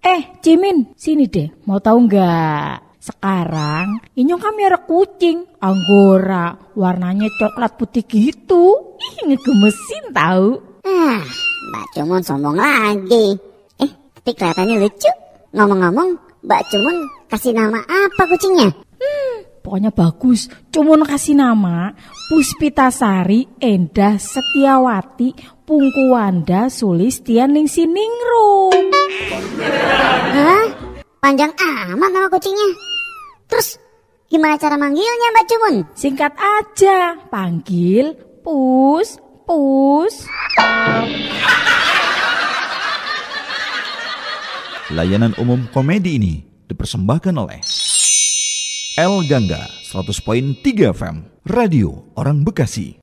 Eh, Cimin, sini deh. Mau tahu nggak? Sekarang inyong kami ada kucing anggora warnanya coklat putih gitu. Ih, ngegemesin tahu. Ah, Mbak Cumun sombong lagi. Eh, tapi kelihatannya lucu. Ngomong-ngomong, Mbak Cumun kasih nama apa kucingnya? Pokoknya bagus. Cumun kasih nama Puspitasari Endah Setiawati Pungkuwanda Sulistian Ningsih Ningrum. Hah? Panjang amat nama kucingnya. Terus, gimana cara manggilnya Mbak Cumun? Singkat aja, panggil Pus, Pus. Layanan umum komedi ini dipersembahkan oleh El Gangga 100.3 FM Radio Orang Bekasi